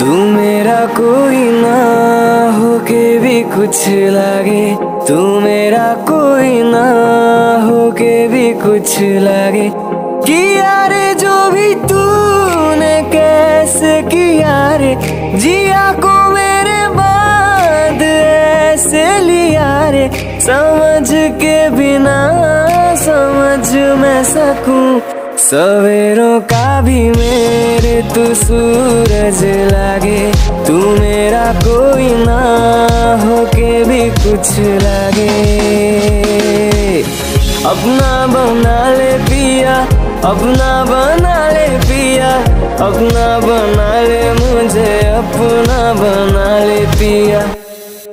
तू मेरा कोई ना हो के भी कुछ लागे। तू मेरा कोई ना होके भी कुछ लागे। किया रे जो भी तूने, कैसे किया रे? जिया को मेरे बाद ऐसे लिया रे। समझ के बिना, समझ मैं सकूँ। सवेरों का भी मेरे तू सूरज लागे। तू मेरा कोई ना हो के भी कुछ लागे। अपना बना ले पिया, अपना बना ले पिया, अपना बना ले मुझे, अपना बना ले पिया।